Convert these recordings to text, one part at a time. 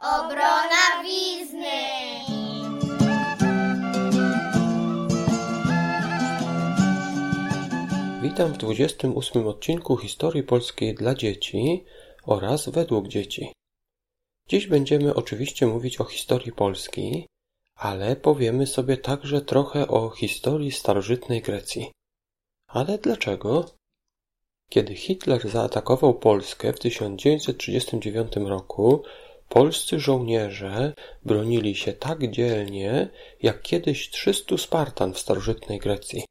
Obrona Wizny! Witam w 28 odcinku Historii Polskiej dla dzieci oraz według dzieci. Dziś będziemy oczywiście mówić o historii Polski, ale powiemy sobie także trochę o historii starożytnej Grecji. Ale dlaczego? Kiedy Hitler zaatakował Polskę w 1939 roku, polscy żołnierze bronili się tak dzielnie, jak kiedyś 300 Spartan w starożytnej Grecji.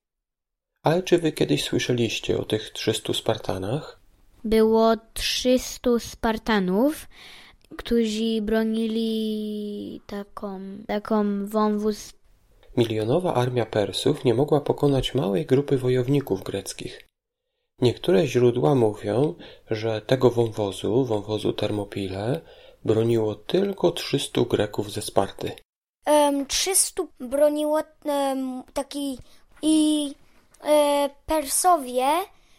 Ale czy wy kiedyś słyszeliście o tych 300 Spartanach? Było 300 Spartanów, którzy bronili taką, taką wąwóz. Milionowa armia Persów nie mogła pokonać małej grupy wojowników greckich. Niektóre źródła mówią, że tego wąwozu, wąwozu Termopile, broniło tylko 300 Greków ze Sparty. Um, 300 broniło um, taki i e, Persowie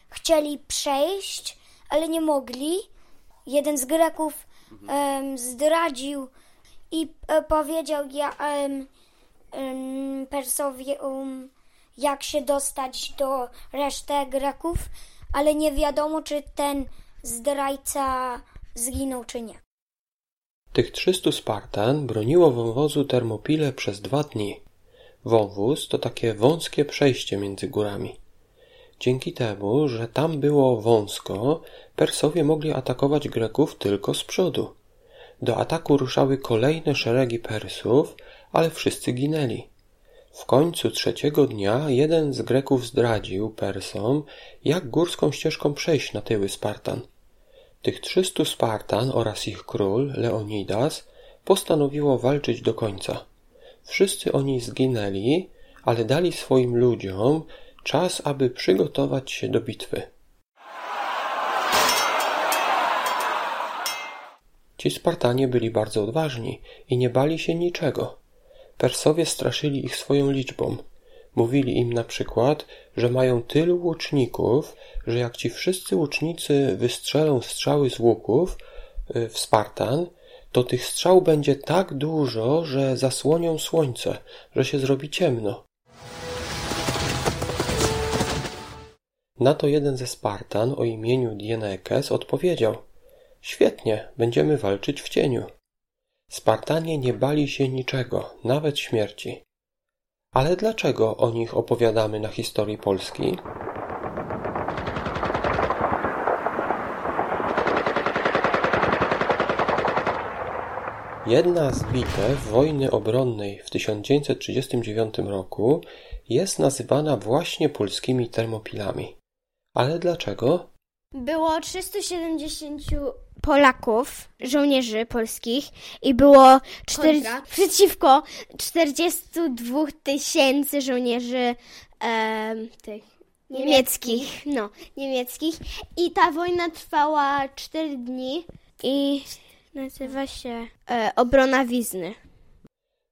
chcieli przejść, ale nie mogli. Jeden z Greków um, zdradził i e, powiedział ja, Persowie, jak się dostać do reszty Greków, ale nie wiadomo, czy ten zdrajca zginął, czy nie. Tych 300 Spartan broniło wąwozu Termopile przez dwa dni. Wąwóz to takie wąskie przejście między górami. Dzięki temu, że tam było wąsko, Persowie mogli atakować Greków tylko z przodu. Do ataku ruszały kolejne szeregi Persów, ale wszyscy ginęli. W końcu trzeciego dnia jeden z Greków zdradził Persom, jak górską ścieżką przejść na tyły Spartan. Tych trzystu Spartan oraz ich król, Leonidas, postanowiło walczyć do końca. Wszyscy oni zginęli, ale dali swoim ludziom czas, aby przygotować się do bitwy. Ci Spartanie byli bardzo odważni i nie bali się niczego. Persowie straszyli ich swoją liczbą. Mówili im na przykład, że mają tylu łuczników, że jak ci wszyscy łucznicy wystrzelą strzały z łuków y, w Spartan, to tych strzał będzie tak dużo, że zasłonią słońce, że się zrobi ciemno. Na to jeden ze Spartan o imieniu Dienekes odpowiedział: Świetnie, będziemy walczyć w cieniu. Spartanie nie bali się niczego, nawet śmierci. Ale dlaczego o nich opowiadamy na historii Polski? Jedna z bitew wojny obronnej w 1939 roku jest nazywana właśnie polskimi termopilami. Ale dlaczego? Było 370 Polaków, żołnierzy polskich i było cztery, przeciwko 42 tysięcy żołnierzy e, tych niemieckich. No, niemieckich. I ta wojna trwała 4 dni i nazywa się e, Obrona Wizny.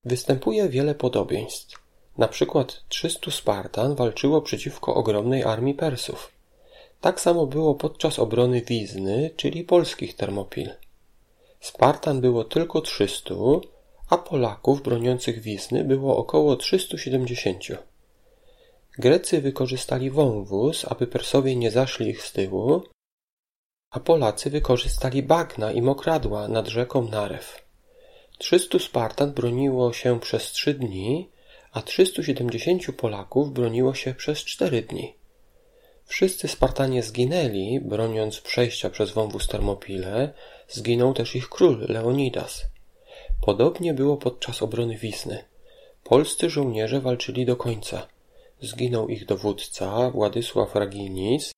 Występuje wiele podobieństw. Na przykład 300 Spartan walczyło przeciwko ogromnej armii Persów. Tak samo było podczas obrony Wizny, czyli polskich Termopil. Spartan było tylko 300, a Polaków broniących Wizny było około 370. Grecy wykorzystali wąwóz, aby Persowie nie zaszli ich z tyłu, a Polacy wykorzystali bagna i mokradła nad rzeką Narew. 300 Spartan broniło się przez trzy dni, a 370 Polaków broniło się przez cztery dni. Wszyscy Spartanie zginęli, broniąc przejścia przez wąwóz Termopile, zginął też ich król Leonidas. Podobnie było podczas obrony Wisny. Polscy żołnierze walczyli do końca. Zginął ich dowódca Władysław Raginis,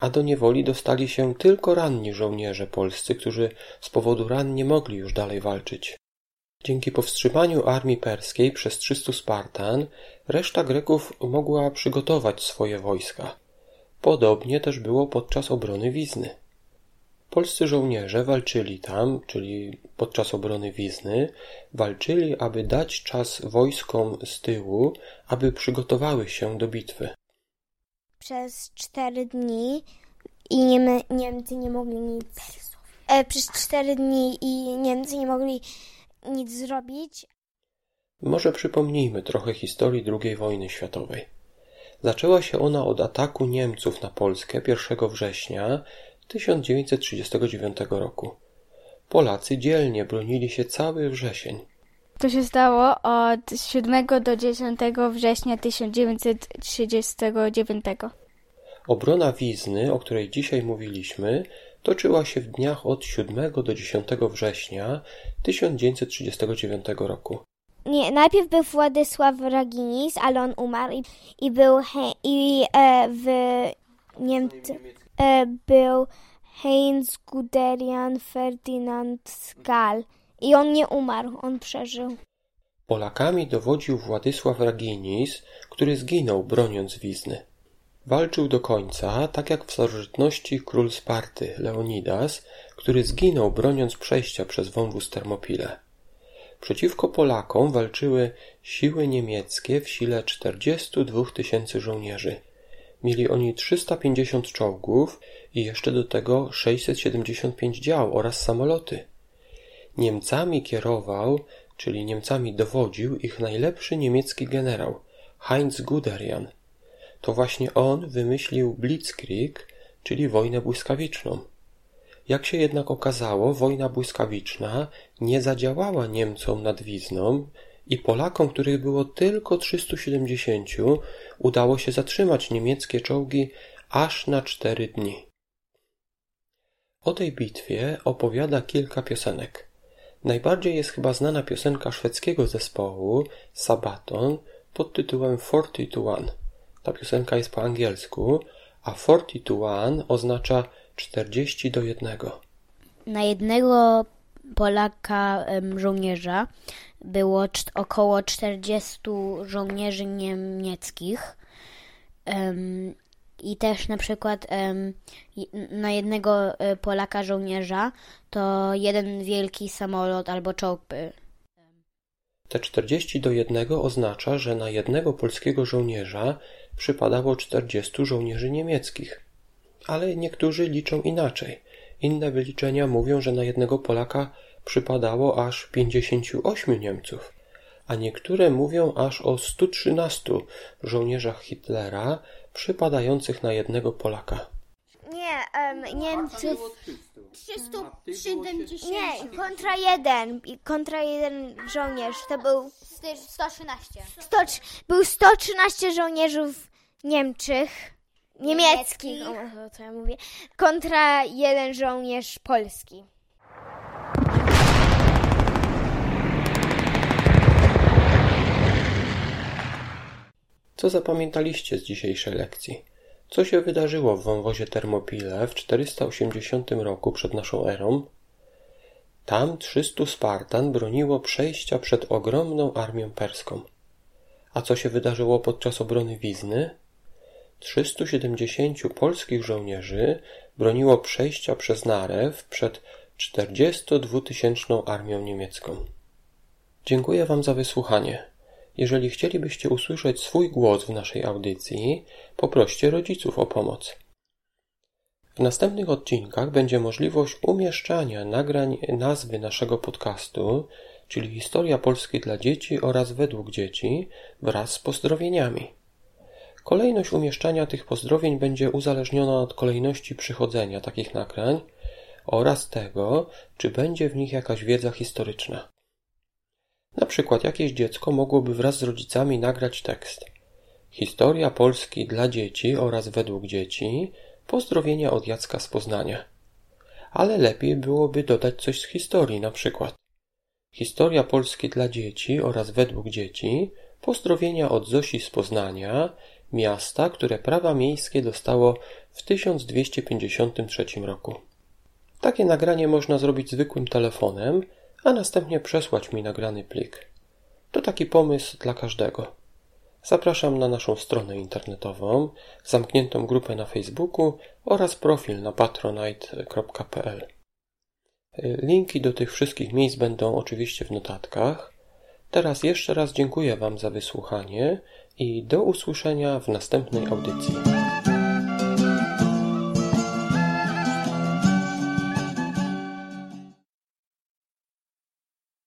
a do niewoli dostali się tylko ranni żołnierze polscy, którzy z powodu ran nie mogli już dalej walczyć. Dzięki powstrzymaniu armii perskiej przez 300 Spartan, reszta Greków mogła przygotować swoje wojska. Podobnie też było podczas obrony Wizny. Polscy żołnierze walczyli tam, czyli podczas obrony Wizny, walczyli, aby dać czas wojskom z tyłu, aby przygotowały się do bitwy. Przez cztery dni i Niemcy nie mogli nic e, przez cztery dni i Niemcy nie mogli nic zrobić. Może przypomnijmy trochę historii II wojny światowej. Zaczęła się ona od ataku Niemców na Polskę 1 września 1939 roku. Polacy dzielnie bronili się cały wrzesień. To się stało od 7 do 10 września 1939. Obrona Wizny, o której dzisiaj mówiliśmy, toczyła się w dniach od 7 do 10 września 1939 roku. Nie, najpierw był Władysław Raginis, ale on umarł i, i był he, i e, w Niemcy e, był Heinz Guderian Ferdinand Skal i on nie umarł, on przeżył. Polakami dowodził Władysław Raginis, który zginął broniąc Wizny. Walczył do końca, tak jak w starożytności król Sparty, Leonidas, który zginął broniąc przejścia przez wąwóz Termopile. Przeciwko Polakom walczyły siły niemieckie w sile 42 tysięcy żołnierzy. Mieli oni 350 czołgów i jeszcze do tego 675 dział oraz samoloty. Niemcami kierował, czyli Niemcami dowodził ich najlepszy niemiecki generał, Heinz Guderian. To właśnie on wymyślił Blitzkrieg, czyli wojnę błyskawiczną. Jak się jednak okazało, wojna błyskawiczna nie zadziałała Niemcom nad Wizną i Polakom, których było tylko 370, udało się zatrzymać niemieckie czołgi aż na cztery dni. O tej bitwie opowiada kilka piosenek. Najbardziej jest chyba znana piosenka szwedzkiego zespołu Sabaton pod tytułem Forty to One. Ta piosenka jest po angielsku, a Forty to One oznacza 40 do 1. Na jednego Polaka żołnierza było około 40 żołnierzy niemieckich. I też na przykład na jednego e, Polaka żołnierza to jeden wielki samolot albo czołg by. Te 40 do 1 oznacza, że na jednego polskiego żołnierza przypadało 40 żołnierzy niemieckich. Ale niektórzy liczą inaczej. Inne wyliczenia mówią, że na jednego Polaka przypadało aż 58 Niemców, a niektóre mówią aż o 113 żołnierzach Hitlera przypadających na jednego Polaka. Nie, um, Niemcy... 370. Nie, kontra jeden. Kontra jeden żołnierz. To był 113. 100, był 113 żołnierzów Niemczech. Niemieckich, o, co ja mówię, kontra jeden żołnierz polski. Co zapamiętaliście z dzisiejszej lekcji? Co się wydarzyło w wąwozie Termopile w 480 roku przed naszą erą? Tam 300 Spartan broniło przejścia przed ogromną armią perską. A co się wydarzyło podczas obrony Wizny? 370 polskich żołnierzy broniło przejścia przez Narew przed 42-tysięczną armią niemiecką. Dziękuję Wam za wysłuchanie. Jeżeli chcielibyście usłyszeć swój głos w naszej audycji, poproście rodziców o pomoc. W następnych odcinkach będzie możliwość umieszczania nagrań nazwy naszego podcastu, czyli Historia Polski dla dzieci oraz według dzieci, wraz z pozdrowieniami. Kolejność umieszczania tych pozdrowień będzie uzależniona od kolejności przychodzenia takich nagrań oraz tego, czy będzie w nich jakaś wiedza historyczna. Na przykład jakieś dziecko mogłoby wraz z rodzicami nagrać tekst Historia Polski dla dzieci oraz według dzieci pozdrowienia od Jacka z Poznania. Ale lepiej byłoby dodać coś z historii, na przykład Historia Polski dla dzieci oraz według dzieci pozdrowienia od Zosi z Poznania, miasta, które prawa miejskie dostało w 1253 roku. Takie nagranie można zrobić zwykłym telefonem, a następnie przesłać mi nagrany plik. To taki pomysł dla każdego. Zapraszam na naszą stronę internetową, zamkniętą grupę na Facebooku oraz profil na patronite.pl. Linki do tych wszystkich miejsc będą oczywiście w notatkach. Teraz jeszcze raz dziękuję Wam za wysłuchanie i do usłyszenia w następnej audycji.